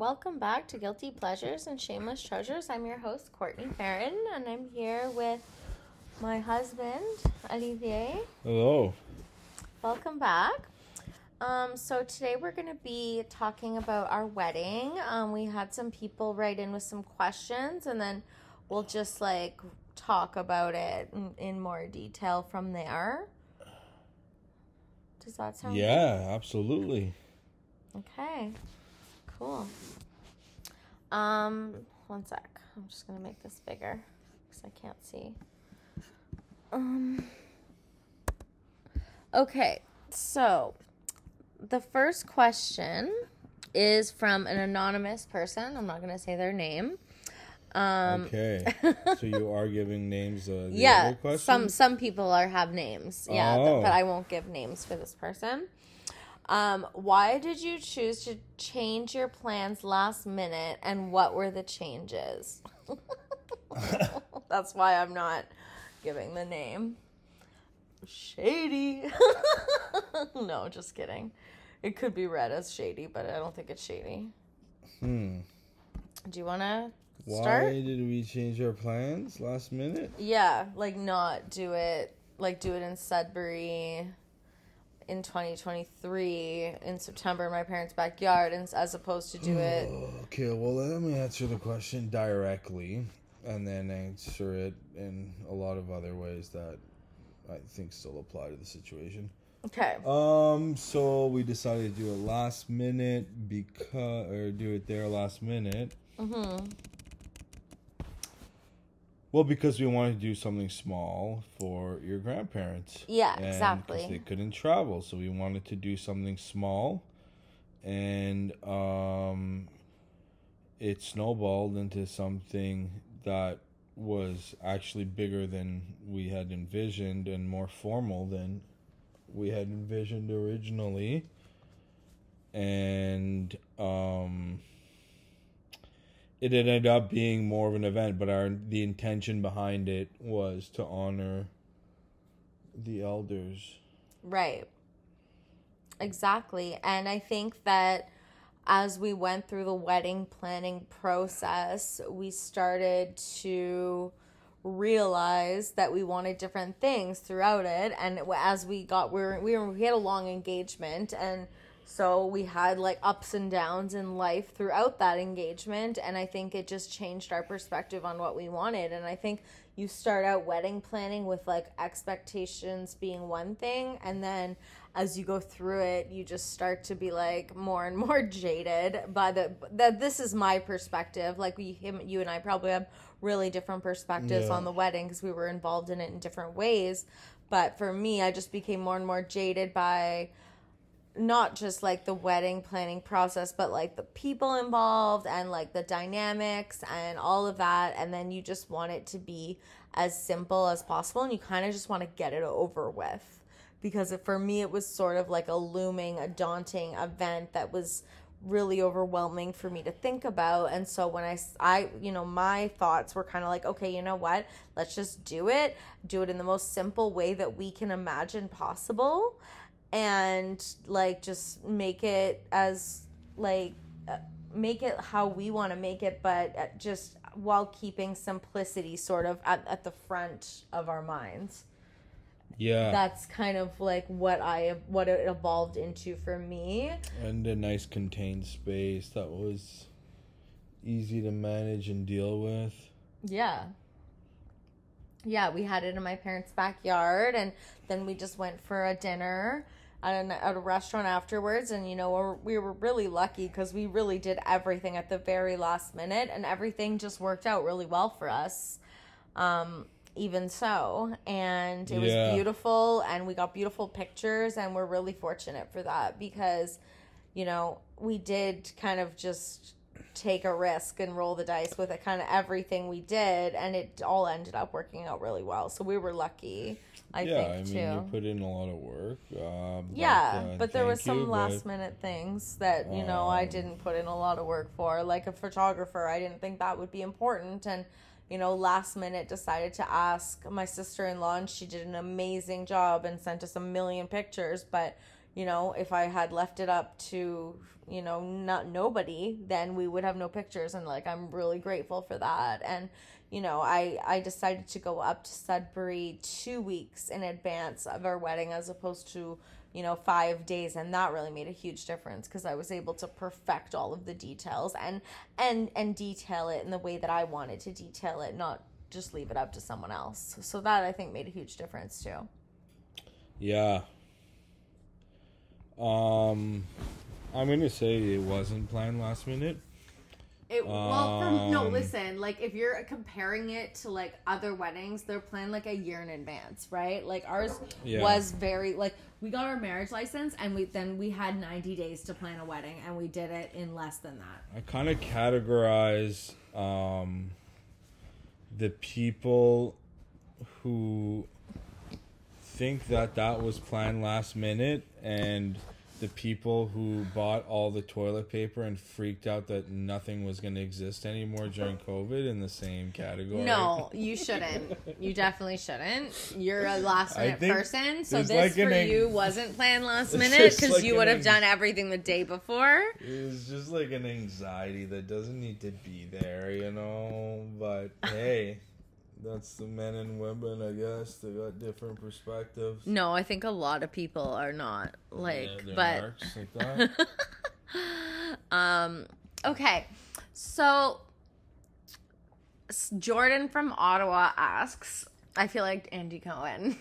Welcome back to Guilty Pleasures and Shameless Treasures. I'm your host, Courtney Farron, and I'm here with my husband, Olivier. Hello. Welcome back. Um, so today we're going to be talking about our wedding. Um, we had some people write in with some questions, and then we'll just like talk about it in, in more detail from there. Does that sound Yeah, absolutely. Okay. Cool. Um, one sec. I'm just gonna make this bigger because I can't see. Um. Okay, so the first question is from an anonymous person. I'm not gonna say their name. Um, Okay. so you are giving names. Uh, the yeah, some some people are have names. Yeah, th- Oh. but I won't give names for this person. Um, why did you choose to change your plans last minute, and what were the changes? That's why I'm not giving the name. Shady. no, just kidding. It could be read as shady, but I don't think it's shady. Hmm. Do you want to Why start? did we change our plans last minute? Yeah, like not do it, like do it in Sudbury in 2023 in September in my parents' backyard, and as opposed to do it. Okay, well, let me answer the question directly and then answer it in a lot of other ways that I think still apply to the situation. Okay. Um, so we decided to do it last minute because, or do it there last minute. Mm-hmm. Well, because we wanted to do something small for your grandparents. Yeah, And exactly. they couldn't travel, so we wanted to do something small, and um, it snowballed into something that was actually bigger than we had envisioned and more formal than we had envisioned originally. And um, it ended up being more of an event, but our the intention behind it was to honor the elders. Right. Exactly. And I think that as we went through the wedding planning process, we started to realize that we wanted different things throughout it and as we got we were, we were we had a long engagement and so we had like ups and downs in life throughout that engagement and I think it just changed our perspective on what we wanted. And I think you start out wedding planning with like expectations being one thing and then as you go through it you just start to be like more and more jaded by the that this is my perspective. Like we him you and I probably have really different perspectives Yeah. on the wedding because we were involved in it in different ways. But for me I just became more and more jaded by not just like the wedding planning process, but like the people involved and like the dynamics and all of that. And then you just want it to be as simple as possible and you kind of just want to get it over with. Because for me, it was sort of like a looming, a daunting event that was really overwhelming for me to think about. And so when i i you know, my thoughts were kind of like, okay, you know what? Let's just do it. Do it in the most simple way that we can imagine possible and like just make it as like uh, make it how we want to make it but uh, just while keeping simplicity sort of at, at the front of our minds. Yeah, that's kind of like what i what it evolved into for me. And a nice contained space that was easy to manage and deal with. yeah. Yeah we had it in my parents backyard and then we just went for a dinner at, an, at a restaurant afterwards and you know we're, we were really lucky because we really did everything at the very last minute and everything just worked out really well for us um, even so. And it was beautiful and we got beautiful pictures and we're really fortunate for that because you know we did kind of just take a risk and roll the dice with it kind of everything we did and it all ended up working out really well so we were lucky i yeah, think I mean, too you put in a lot of work. Um, yeah, uh, but there was some you, last but- minute things that you know I Um, didn't put in a lot of work for. Like a photographer, I didn't think that would be important, and you know, last minute decided to ask my sister in law, and she did an amazing job and sent us a million pictures. But you know, if I had left it up to, you know, not nobody, then we would have no pictures and like I'm really grateful for that. And you know, I I decided to go up to Sudbury 2 weeks in advance of our wedding as opposed to you know 5 days and that really made a huge difference because I was able to perfect all of the details and and and detail it in the way that I wanted to detail it not just leave it up to someone else. So that I think made a huge difference too. Yeah. Um, I'm gonna say it wasn't planned last minute. It well, no, Um, listen. Like, if you're comparing it to like other weddings, they're planned like a year in advance, right? Like ours Yeah. was very like we got our marriage license and we then we had 90 days to plan a wedding and we did it in less than that. I kind of categorize um, the people who think that that was planned last minute and the people who bought all the toilet paper and freaked out that nothing was going to exist anymore during COVID in the same category. No, you shouldn't. You definitely shouldn't. You're a last minute person, so this like for an- you wasn't planned last minute because like you would have done everything the day before. It's just like an anxiety that doesn't need to be there, you know. But hey, that's the men and women, I guess. They got different perspectives. No, I think a lot of people are not like, Yeah, but marks like that. um, okay, so Jordan from Ottawa asks. I feel like Andy Cohen.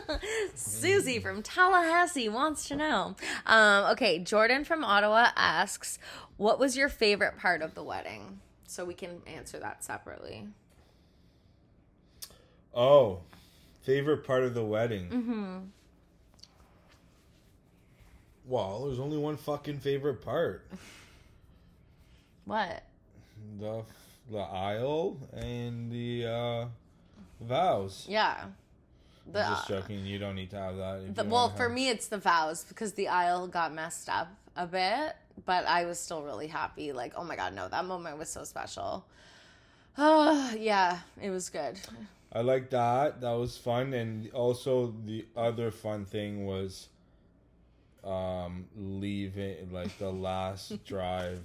Susie from Tallahassee wants to know. Um, okay, Jordan from Ottawa asks, "What was your favorite part of the wedding?" So we can answer that separately. Oh, favorite part of the wedding. Mm-hmm. Well, there's only one fucking favorite part: What? the the aisle and the uh, vows. Yeah. The, Just joking. You don't need to have that. The, well, for have- me, it's the vows because the aisle got messed up a bit, but I was still really happy. Like, oh my god, no, that moment was so special. Oh yeah, it was good. I like that. That was fun, and also the other fun thing was, um, leaving like the last drive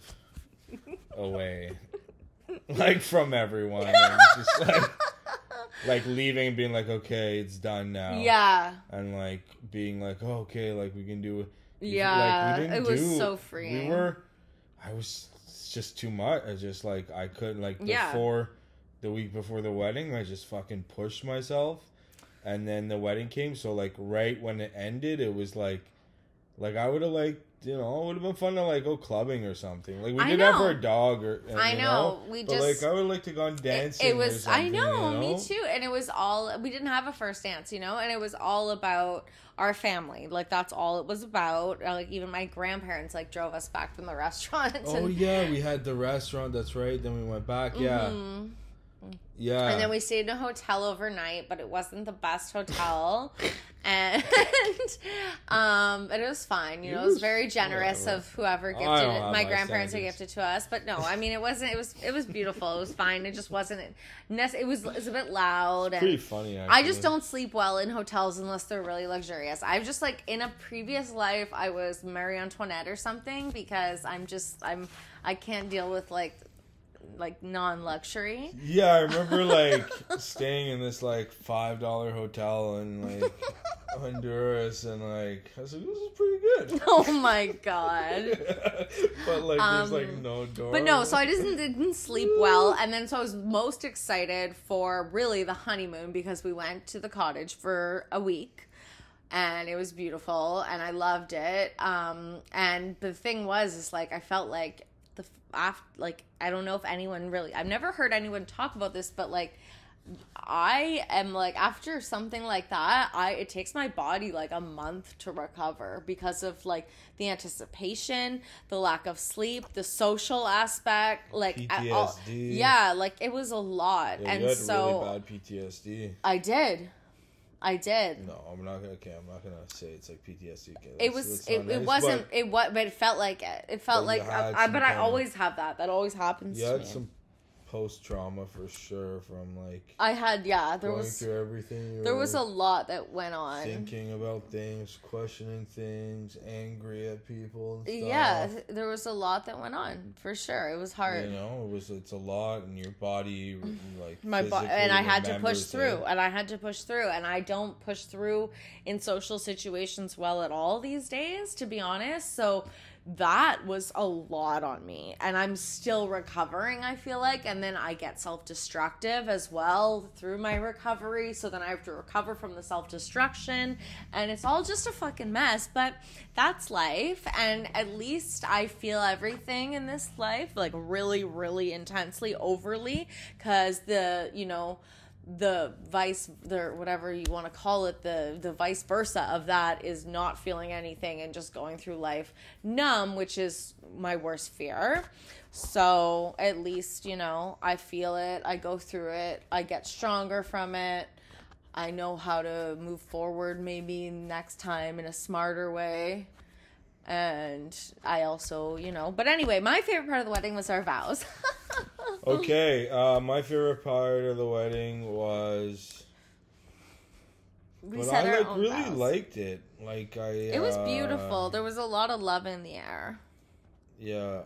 away, like from everyone, and just like like leaving and being like, okay, it's done now. Yeah, and like being like, oh, okay, like we can do it. Yeah, it was so freeing. We were, I was just too much. I just like I couldn't like Yeah. before the week before the wedding. I just fucking pushed myself, and then the wedding came. So like right when it ended, it was like, like I would have like you know it would have been fun to like go clubbing or something. Like we I did that for a dog or I you know. We but just- like I would like to go on it, dancing. it or was. I know, you me too. And it was all. We didn't have a first dance, you know, and it was all about our family. Like that's all it was about. Uh, Like even my grandparents like drove us back from the restaurant. Oh and, yeah, we had the restaurant. That's right. Then we went back. Yeah, Mhm. Yeah. And then we stayed in a hotel overnight, but it wasn't the best hotel. and um but it was fine. You know, it was very generous whatever. of whoever gifted it. My my grandparents standards. gifted to us. But no, I mean it wasn't it was it was beautiful. It was fine. It just wasn't it was it was a bit loud and pretty funny. Actually. I just don't sleep well in hotels unless they're really luxurious. I've just like in a previous life I was Marie Antoinette or something because I'm just I'm I can't deal with like like non luxury. Yeah, I remember like staying in this like five dollar hotel in like Honduras, and like I was like, this is pretty good. Oh my god. but like, there's like Um, no door. But no, so I just didn't sleep well, and then so I was most excited for really the honeymoon because we went to the cottage for a week, and it was beautiful, and I loved it. Um, and the thing was, is like I felt like after, like I don't know if anyone really, I've never heard anyone talk about this, but like. I am like after something like that, I it takes my body like a month to recover because of like the anticipation, the lack of sleep, the social aspect, like I- all- yeah, like it was a lot, Yeah, and you had so really bad PTSD. I did, I did. No, I'm not gonna. Okay, I'm not gonna say it's like PTSD. Okay, It was. It, not it wasn't. but It what, but it felt like it. It felt like. I, I, but I always have that. That always happens You to had me. some post trauma for sure from like I had yeah, there going was through everything. There was a lot that went on. thinking about things, questioning things, angry at people. Yeah, there was a lot that went on for sure. It was hard. You know, it was it's a lot, and your body like my body and i had to push through it. and i had to push through and i don't push through in social situations well at all these days to be honest so that was a lot on me and i'm still recovering i feel like and then i get self-destructive as well through my recovery so then i have to recover from the self-destruction and it's all just a fucking mess but that's life and at least i feel everything in this life like really really intensely overly because the you know the vice the whatever you want to call it the the vice versa of that is not feeling anything and just going through life numb which is my worst fear. So at least you know i feel it i go through it i get stronger from it. I know how to move forward maybe next time in a smarter way. And i also you know but anyway my favorite part of the wedding was our vows Okay, uh, my favorite part of the wedding was, we but I like really vows. liked it. Like I, It was uh, beautiful. There was a lot of love in the air. Yeah.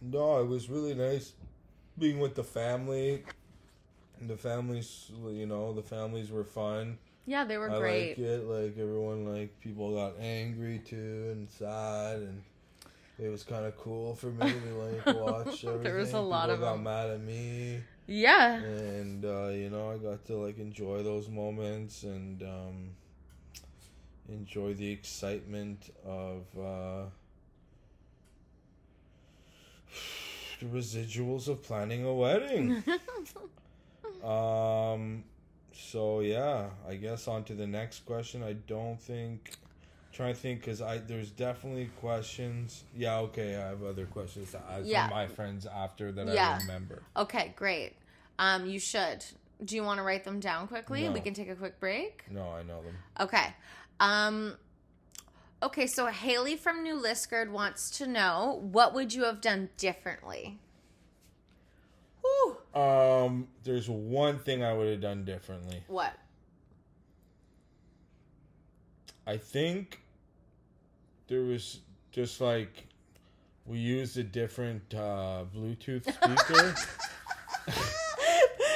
No, it was really nice being with the family. And the families, you know, the families were fun. Yeah, they were I great. like it. Like everyone, like people got angry too and sad, and it was kind of cool for me to like watch everything. There was a lot People of got them. mad at me, Yeah. and uh, you know, I got to like enjoy those moments and um, enjoy the excitement of. Uh, the residuals of planning a wedding. um, so yeah, I guess on to the next question. I don't think. Trying to think because I there's definitely questions. Yeah, okay, I have other questions to ask Yeah. from my friends after that Yeah. I remember. Okay, great. Um, you should. Do you want to write them down quickly? No. We can take a quick break. No, I know them. Okay. Um Okay, so Haley from New Liskeard wants to know what would you have done differently? Whew. Um, there's one thing I would have done differently. What? I think there was just like we used a different uh, Bluetooth speaker.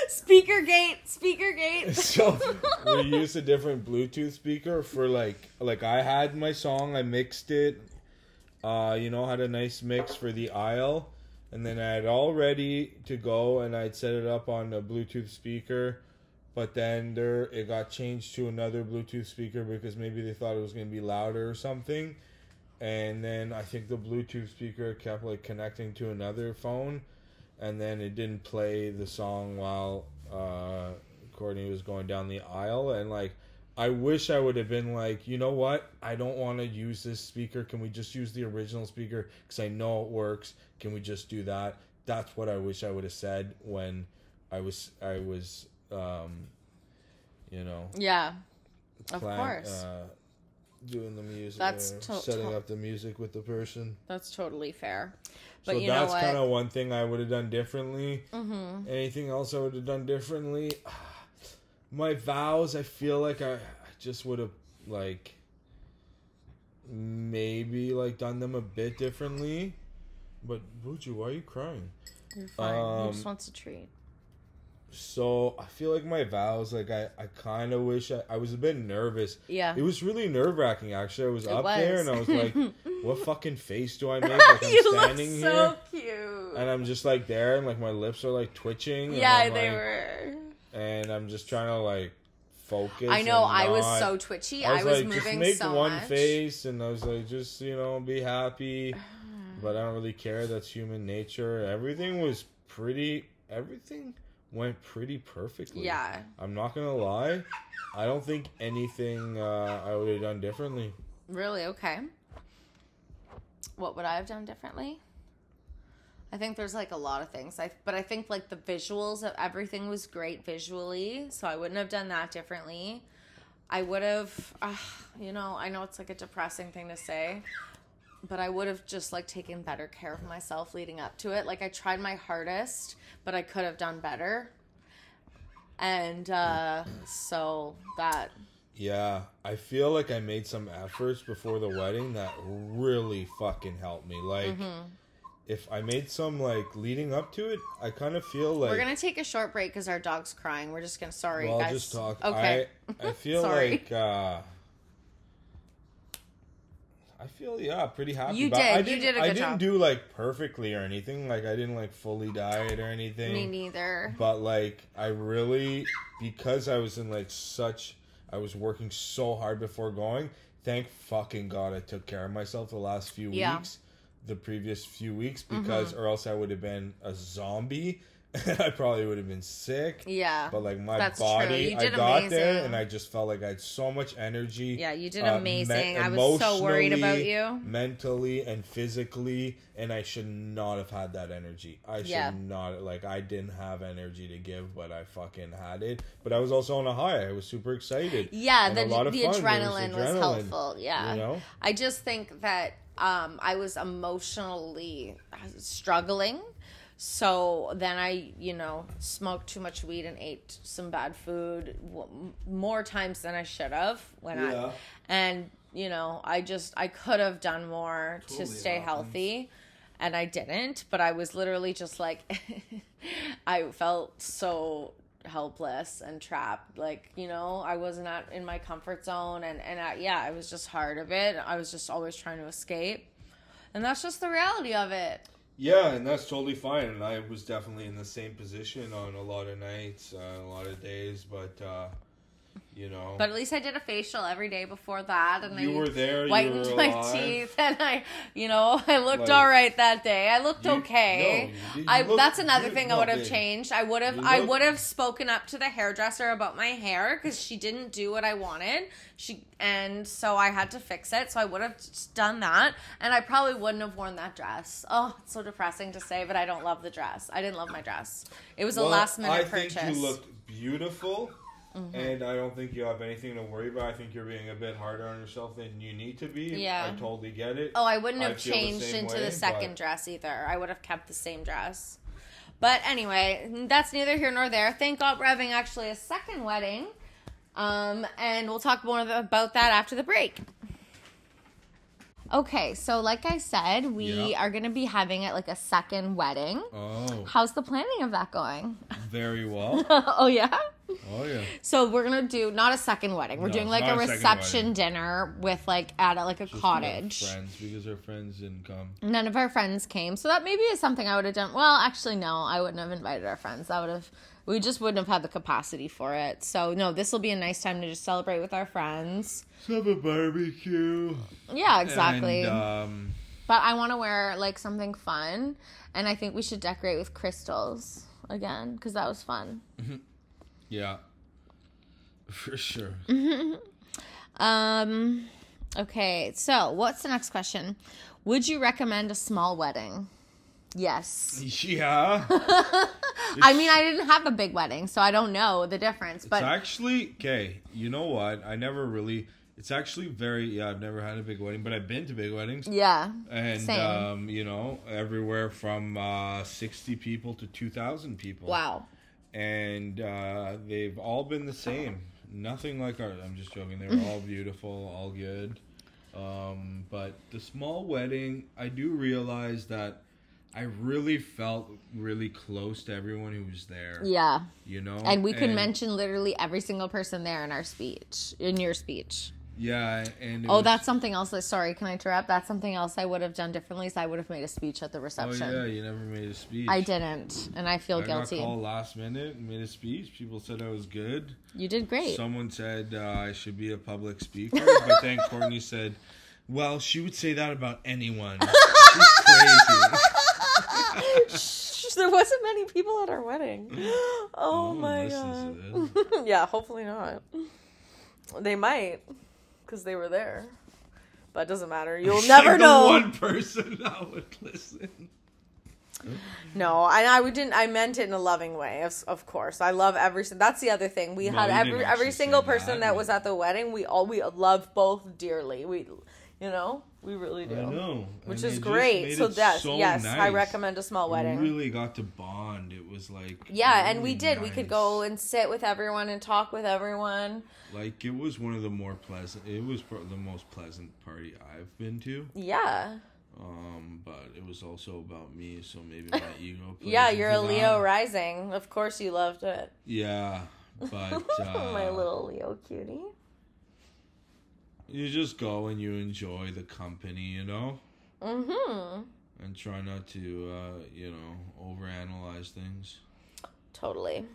speaker gate, speaker gate. so we used a different Bluetooth speaker for like like I had my song, I mixed it, uh, you know, had a nice mix for the aisle, and then I had all ready to go, and I'd set it up on a Bluetooth speaker, but then there it got changed to another Bluetooth speaker because maybe they thought it was gonna be louder or something, and then I think the Bluetooth speaker kept like connecting to another phone and then it didn't play the song while uh, Courtney was going down the aisle. And like, I wish I would have been like, you know what? I don't want to use this speaker. Can we just use the original speaker? Because I know it works. Can we just do that? That's what I wish I would have said when I was I was, um, you know, Yeah. Of course. uh, doing the music, That's to- setting to- up the music with the person. That's totally fair. But so you that's kind of one thing I would have done differently. Mhm. Anything else I would have done differently? My vows, I feel like I, I just would have like maybe like done them a bit differently. But Buju, why are you crying? You're fine. he Um, just wants a treat. So I feel like my vows, like I, I kind of wish I, I was a bit nervous. Yeah. It was really nerve wracking. Actually, I was It up there and I was like, "What fucking face do I make?" Like I'm you look so here. cute. and I'm just like there, and like my lips are like twitching. and yeah, they like- were. And I'm just trying to like focus. I know. I was so twitchy. I I was, was, like, moving just make so one much. face, and I was like, just you know, be happy. but I don't really care. That's human nature. Everything was pretty. Everything went pretty perfectly. Yeah. I'm not gonna lie. I don't think anything uh, I would have done differently. Really? Okay. What would I have done differently? I think there's like a lot of things. I but I think like the visuals of everything was great visually, so I wouldn't have done that differently. I would have, uh, you know, I know it's like a depressing thing to say, but I would have just like taken better care of myself leading up to it. Like I tried my hardest, but I could have done better. And uh so that Yeah, I feel like I made some efforts before the wedding that really fucking helped me. Like, Mm-hmm. if I made some like leading up to it, I kind of feel like we're gonna take a short break because our dog's crying. We're just gonna sorry Well, I'll guys. just talk. Okay. I, I feel like uh I feel yeah, pretty happy. You about- did. I You didn't, did a I good didn't job. do like perfectly or anything. Like I didn't like fully diet or anything. Me neither. But like I really because I was in like such I was working so hard before going. Thank fucking God I took care of myself the last few Yeah. Mm-hmm. weeks, the previous few weeks because or else I would have been a zombie. I probably would have been sick. Yeah. But like my That's body, I got there and I just felt like I had so much energy. Yeah, you did uh, amazing. me- I was so worried about you. mentally and physically, and I should not have had that energy. I should Yeah. not like I didn't have energy to give, but I fucking had it. But I was also on a high. I was super excited. Yeah, the, a lot of the. There was adrenaline was, helpful. Yeah. You know? I just think that um, I was emotionally struggling. So then I, you know, smoked too much weed and ate some bad food w- more times than I should have when Yeah. I, and you know, I just I could have done more to stay healthy, and I didn't. But I was literally just like, I felt so helpless and trapped like you know i wasn't at, in my comfort zone and and I, yeah it was just hard of it i was just always trying to escape and that's just the reality of it Yeah, and that's totally fine. And I was definitely in the same position on a lot of nights, uh, a lot of days. But uh, you know, but at least i did a facial every day before that and you i were there. You whitened were my teeth and i you know i looked Like, all right that day. I looked you- okay. no, i that's another good. thing i would have changed. I would have i would have spoken up to the hairdresser about my hair because she didn't do what i wanted. She and so i had to fix it. So i would have done that and i probably wouldn't have worn that dress. Oh it's so depressing to say but i don't love the dress. I didn't love my dress. It was a last minute I purchase think you looked beautiful, Mm-hmm. and I don't think you have anything to worry about. I think you're being a bit harder on yourself than you need to be. Yeah. I totally get it. Oh, I wouldn't have the changed same into way, the second but- dress either. I would have kept the same dress. But anyway, that's neither here nor there. Thank God we're having actually a second wedding. Um, and we'll talk more about that after the break. Okay, so like I said, we are going to be having it like a second wedding. Oh, How's the planning of that going? very well. oh, yeah? Oh yeah. So we're going to do not a second wedding. We're No, doing like a a reception dinner with like at a, like a Just cottage. friends because our friends didn't come. none of our friends came so that maybe is something i would have done well actually no i wouldn't have invited our friends that would have we just wouldn't have had the capacity for it so no this will be a nice time to just celebrate with our friends have a barbecue. yeah exactly And, um, but i want to wear like something fun and i think we should decorate with crystals again because that was fun yeah. For sure. um okay so what's the next question would you recommend a small wedding yes Yeah. i mean i didn't have a big wedding so i don't know the difference but it's actually okay. You know what? I never really. It's actually very. Yeah, I've never had a big wedding, but I've been to big weddings. yeah and Same. um, you know everywhere from uh, 60 people to 2000 people wow and uh, they've all been the same. Nothing like ours i'm just joking. They were all beautiful all good. Um, but the small wedding i do realize that i really felt really close to everyone who was there Yeah. you know? And we could mention literally every single person there in our speech, in your speech. Yeah and Oh, was- that's something else. That, sorry, can I interrupt? That's something else I would have done differently. Is I would have made a speech at the reception. oh yeah you never made a speech I didn't, and I feel guilty. I got called last minute and made a speech. People said I was good. You did great. Someone said uh, I should be a public speaker, but then Courtney said, "Well, she would say that about anyone." She's crazy. There wasn't many people at our wedding. Oh No my god. yeah, hopefully not. They might, because they were there. But it doesn't matter. You'll never know. One person that would listen. No, and I didn't. I meant it in a loving way, of, of course. I love every. That's the other thing. We No, had every every single person that. that was at the wedding. We all we love both dearly. We, You know, we really do. I know, Which and is great. So it yes, so yes, I recommend a small wedding. We really got to bond. It was like yeah, and we really did. We could go and sit with everyone and talk with everyone. Like it was one of the more pleasant. It was the most pleasant party I've been to. Yeah. Um, but it was also about me, so maybe my ego. plays Yeah, you're a Leo that. rising. Of course you loved it. Yeah, but uh, My little Leo cutie. You just go and you enjoy the company, you know, Mm-hmm. and try not to, uh, you know, overanalyze things. Totally.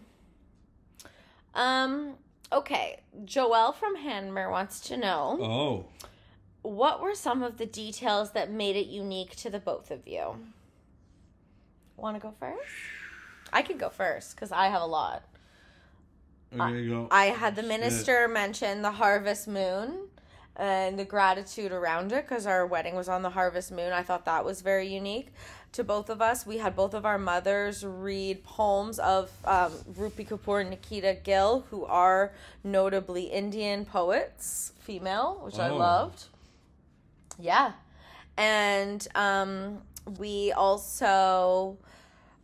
Um, okay. Joelle from Hanmer wants to know Oh, what were some of the details that made it unique to the both of you? Want to go first? I could go first because I have a lot. there you go. I had the minister mention the harvest moon and the gratitude around it because our wedding was on the harvest moon. I thought that was very unique to both of us. We had both of our mothers read poems of um, Rupi Kaur and Nikita Gill, who are notably Indian poets, female, which I Oh. loved. Yeah. And um, we also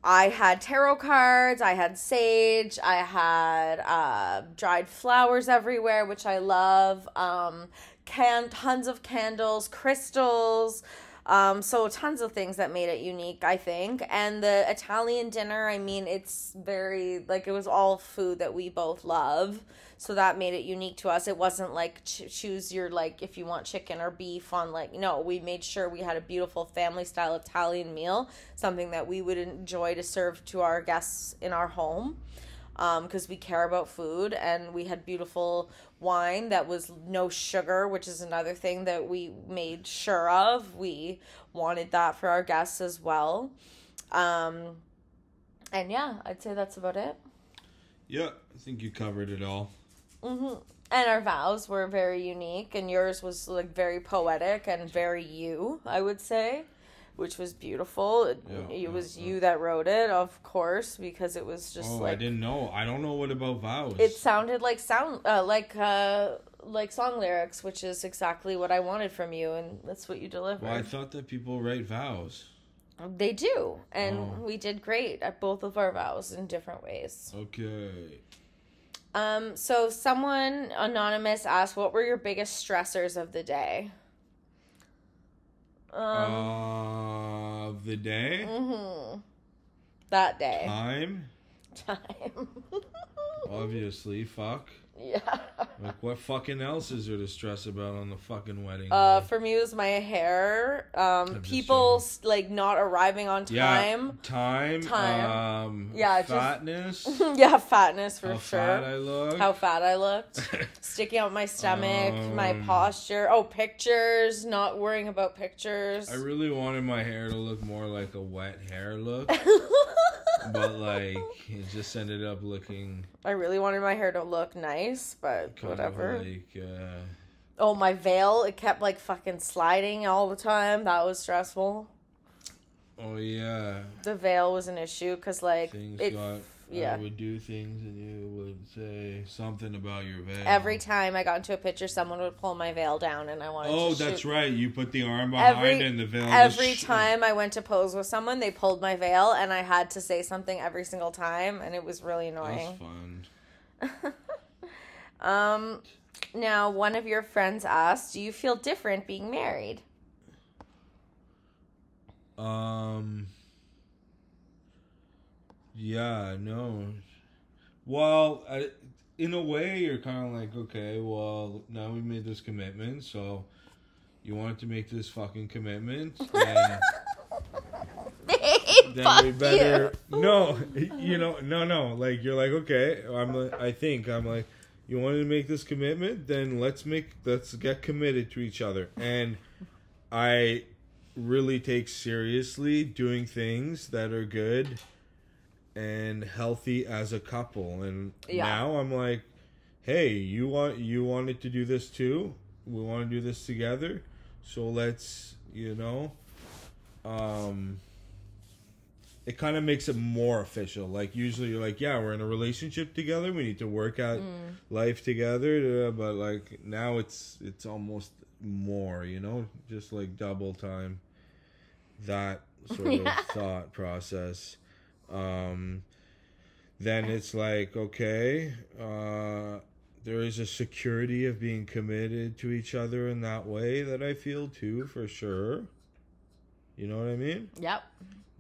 I had tarot cards, I had sage, I had uh, dried flowers everywhere, which I love. Um, can tons of candles, crystals. Um, so tons of things that made it unique, I think. And the Italian dinner, I mean, it's very like it was all food that we both love. So that made it unique to us. It wasn't like ch- choose your like if you want chicken or beef on like no, we made sure we had a beautiful family style Italian meal, something that we would enjoy to serve to our guests in our home Um, because we care about food and we had beautiful wine that was no sugar which is another thing that we made sure of. We wanted that for our guests as well. Um and yeah i'd say that's about it. Yeah, I think you covered it all. hmm and our vows were very unique and yours was like very poetic and very you i would say which was beautiful it, Yeah, it yeah, was yeah. you that wrote it of course because it was just oh, like I didn't know. I don't know what about vows. it sounded like sound uh, like uh like song lyrics which is exactly what i wanted from you and that's what you delivered well, I thought that people write vows. they do and Oh. we did great at both of our vows in different ways Okay. um so someone anonymous asked what were your biggest stressors of the day um of the day, mhm. that day time, time obviously. Fuck. Yeah Like, what fucking else is there to stress about on the fucking wedding? Uh, day? for me, it was my hair. Um, people like not arriving on time. Yeah, time, Time. Um, Yeah, just- fatness. Yeah, fatness for sure. how sure. fat I look. How fat I looked, sticking out my stomach, my Um, posture. Oh, pictures. Not worrying about pictures. I really wanted my hair to look more like a wet hair look, but like it just ended up looking I really wanted my hair to look nice, but kind whatever. like uh, Oh, my veil. It kept like fucking sliding all the time. That was stressful. oh yeah, The veil was an issue because like things it. got. Yeah. I would do things and you would say something about your veil. Every time I got into a picture, someone would pull my veil down, and I wanted to. Oh, shoot. that's right. You put the arm behind Every and the veil. every just sh- time I went to pose with someone, they pulled my veil, and I had to say something every single time, and it was really That's annoying. fun. Um, now one of your friends asked, "Do you feel different being married?" Um. Yeah, no. Well, I, in a way, you're kind of like, okay, well, now we made this commitment, so you wanted to make this fucking commitment, then, we better. No, you know, no, no. Like you're like, okay, I'm. like- I think I'm like, you wanted to make this commitment, then let's make, let's get committed to each other, and I really take seriously doing things that are good and healthy as a couple. And Yeah. now i'm like hey you want you wanted to do this too? We want to do this together? So let's you know um it kind of makes it more official. Like usually you're like yeah we're in a relationship together. We need to work out life together but like now it's it's almost more, you know, just like double time. That sort Yeah. of thought process. Um, then it's like, okay, uh, there is a security of being committed to each other in that way that I feel too, for sure. You know what I mean? Yep.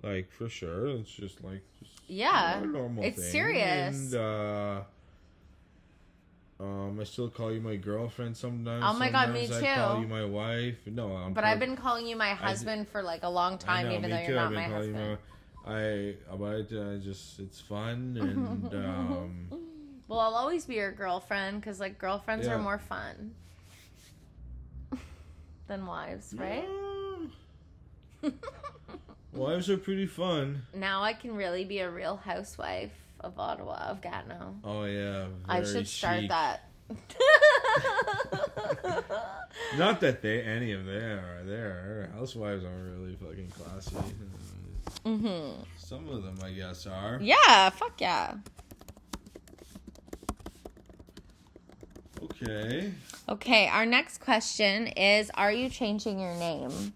Like for sure, it's just like just Yeah. normal It's thing. serious. And uh, um, I still call you my girlfriend sometimes. Oh my God, me sometimes I call too. you my wife. No, I'm. But I've been calling you my husband for like a long time, know, even though too. you're not my husband. I about uh, just it's fun and um, Well, I'll always be your girlfriend because like girlfriends Yeah. are more fun than wives, right? wives are pretty fun. now I can really be a real housewife of Ottawa, of Gatineau. Oh yeah, I should start chic. that. Not that they any of them are there. Housewives are really fucking classy. Mm-hmm. Some of them, I guess, are. Yeah, fuck yeah. Okay. Okay, our next question is Are you changing your name?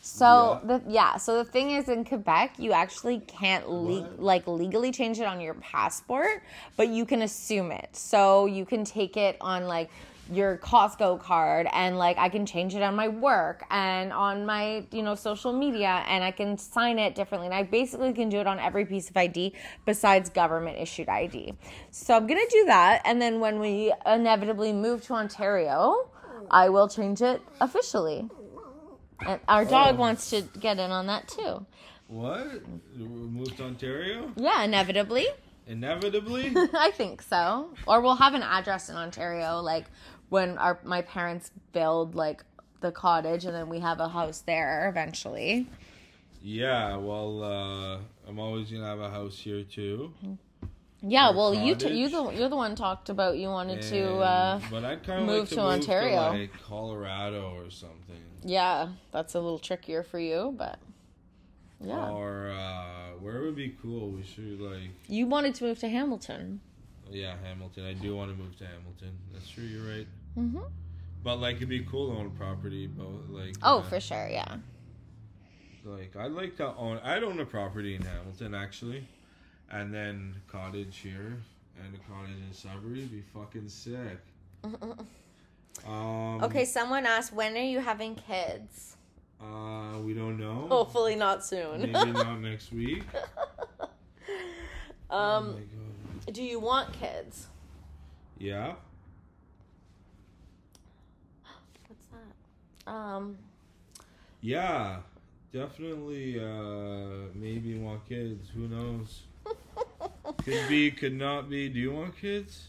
So Yeah. the yeah, so the thing is in Quebec you actually can't le- like legally change it on your passport, but you can assume it. So you can take it on like your Costco card and like I can change it on my work and on my, you know, social media and I can sign it differently. And I basically can do it on every piece of ID besides government issued ID. So I'm going to do that and then when we inevitably move to Ontario, I will change it officially. And our dog Oh. wants to get in on that too. What? We moved to Ontario? Yeah, inevitably. Inevitably? I think so. Or we'll have an address in Ontario, like when our my parents build like the cottage, and then we have a house there eventually. yeah, well, uh, I'm always gonna have a house here too. Yeah, well, you t- you the you're the one talked about you wanted to. Uh but I'd kind of move like to, to move Ontario. to like Colorado or something. Yeah, that's a little trickier for you, but yeah, Or uh, where would be cool? We should like, you wanted to move to Hamilton. yeah, Hamilton. I do want to move to Hamilton. That's true. You're right. Hmm But like, it'd be cool to own a property, but like, Oh, uh, for sure, yeah. Like I'd like to own. I'd own a property in Hamilton actually, and then cottage here and a cottage in Sudbury. Be fucking sick. Um, Okay, someone asked, when are you having kids? Uh, we don't know. Hopefully not soon. Maybe not next week. oh um, god. do you want kids? Yeah. What's that? Um, Yeah. Definitely. Uh, maybe want kids. Who knows? Could be. Could not be. Do you want kids?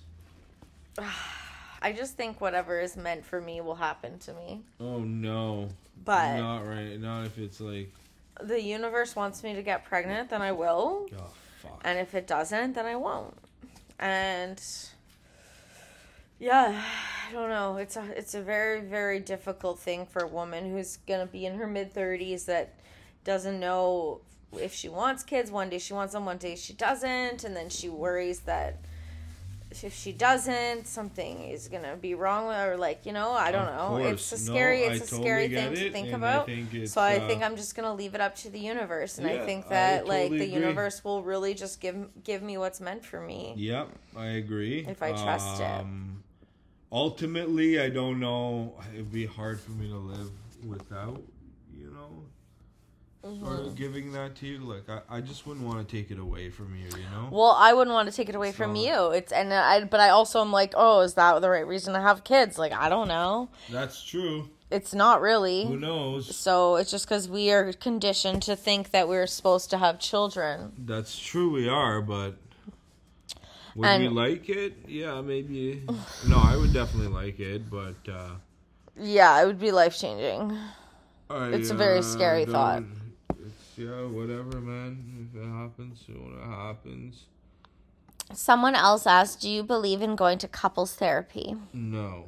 I just think whatever is meant for me will happen to me. Oh no. But Not right. Not if it's like. the universe wants me to get pregnant, then I will. Oh fuck. And if it doesn't, then I won't. And yeah, I don't know. It's a it's a very very difficult thing for a woman who's going to be in her mid 30s that doesn't know if she wants kids. One day she wants them, one day she doesn't, and then she worries that if she doesn't, something is gonna be wrong with her. Like you know, I don't Of know. course. It's a scary. I it's a totally scary thing to think about. I think so I uh, think I'm just gonna leave it up to the universe, and I Yeah, think I that like the agree. universe will really just give give me what's meant for me. Yep, I agree. If I trust it. Ultimately, I don't know. It'd be hard for me to live without, you know, sort Mm-hmm. of giving that to you. Like, I, I just wouldn't want to take it away from you, you know? Well, I wouldn't want to take it away from you. It's and I, but I also am like, oh, is that the right reason to have kids? Like, I don't know. That's true. It's not really. Who knows? So it's just because we are conditioned to think that we're supposed to have children. That's true, we are, but. Would And- we like it? Yeah, maybe. no, I would definitely like it, but. uh Yeah, it would be life changing. It's a very uh, scary thought. It's, yeah, whatever, man. If it happens, when it happens. Someone else asked, "Do you believe in going to couples therapy?" No.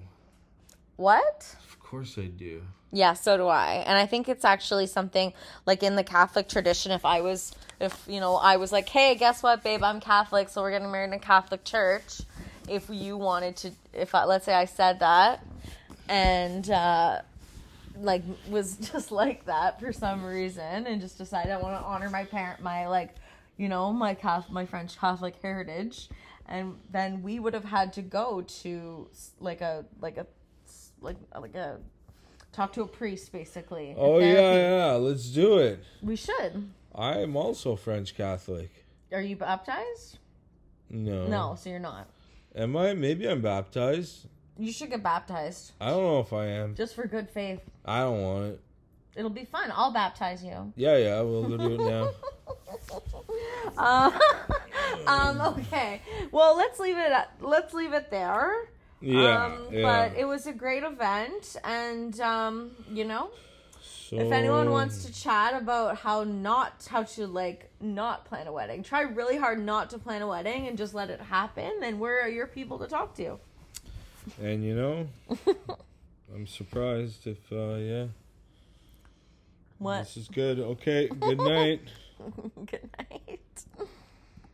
What? Of course I do. Yeah, so do I. And I think it's actually something like in the Catholic tradition if I was if you know, I was like, "Hey, guess what, babe? I'm Catholic, so we're getting married in a Catholic church." If you wanted to if I, let's say I said that and uh like was just like that for some reason and just decided I want to honor my parent my like you know my Catholic, my French Catholic heritage and then we would have had to go to like a like a like like a talk to a priest basically. Oh yeah, yeah. Let's do it. We should. I am also French Catholic. Are you baptized? No. No, so you're not. Am I? Maybe I'm baptized. You should get baptized I don't know if I am. just for good faith. I don't want it. It'll be fun. I'll baptize you. Yeah, yeah. We'll do it now. Uh, um, okay. Well, let's leave it. At, let's leave it there. Yeah, um, yeah. But it was a great event, and um, you know, so, if anyone wants to chat about how not how to like not plan a wedding, try really hard not to plan a wedding and just let it happen. Then where are your people to talk to? and you know, I'm surprised if uh yeah. What? This is good. Okay. Good night. Good night.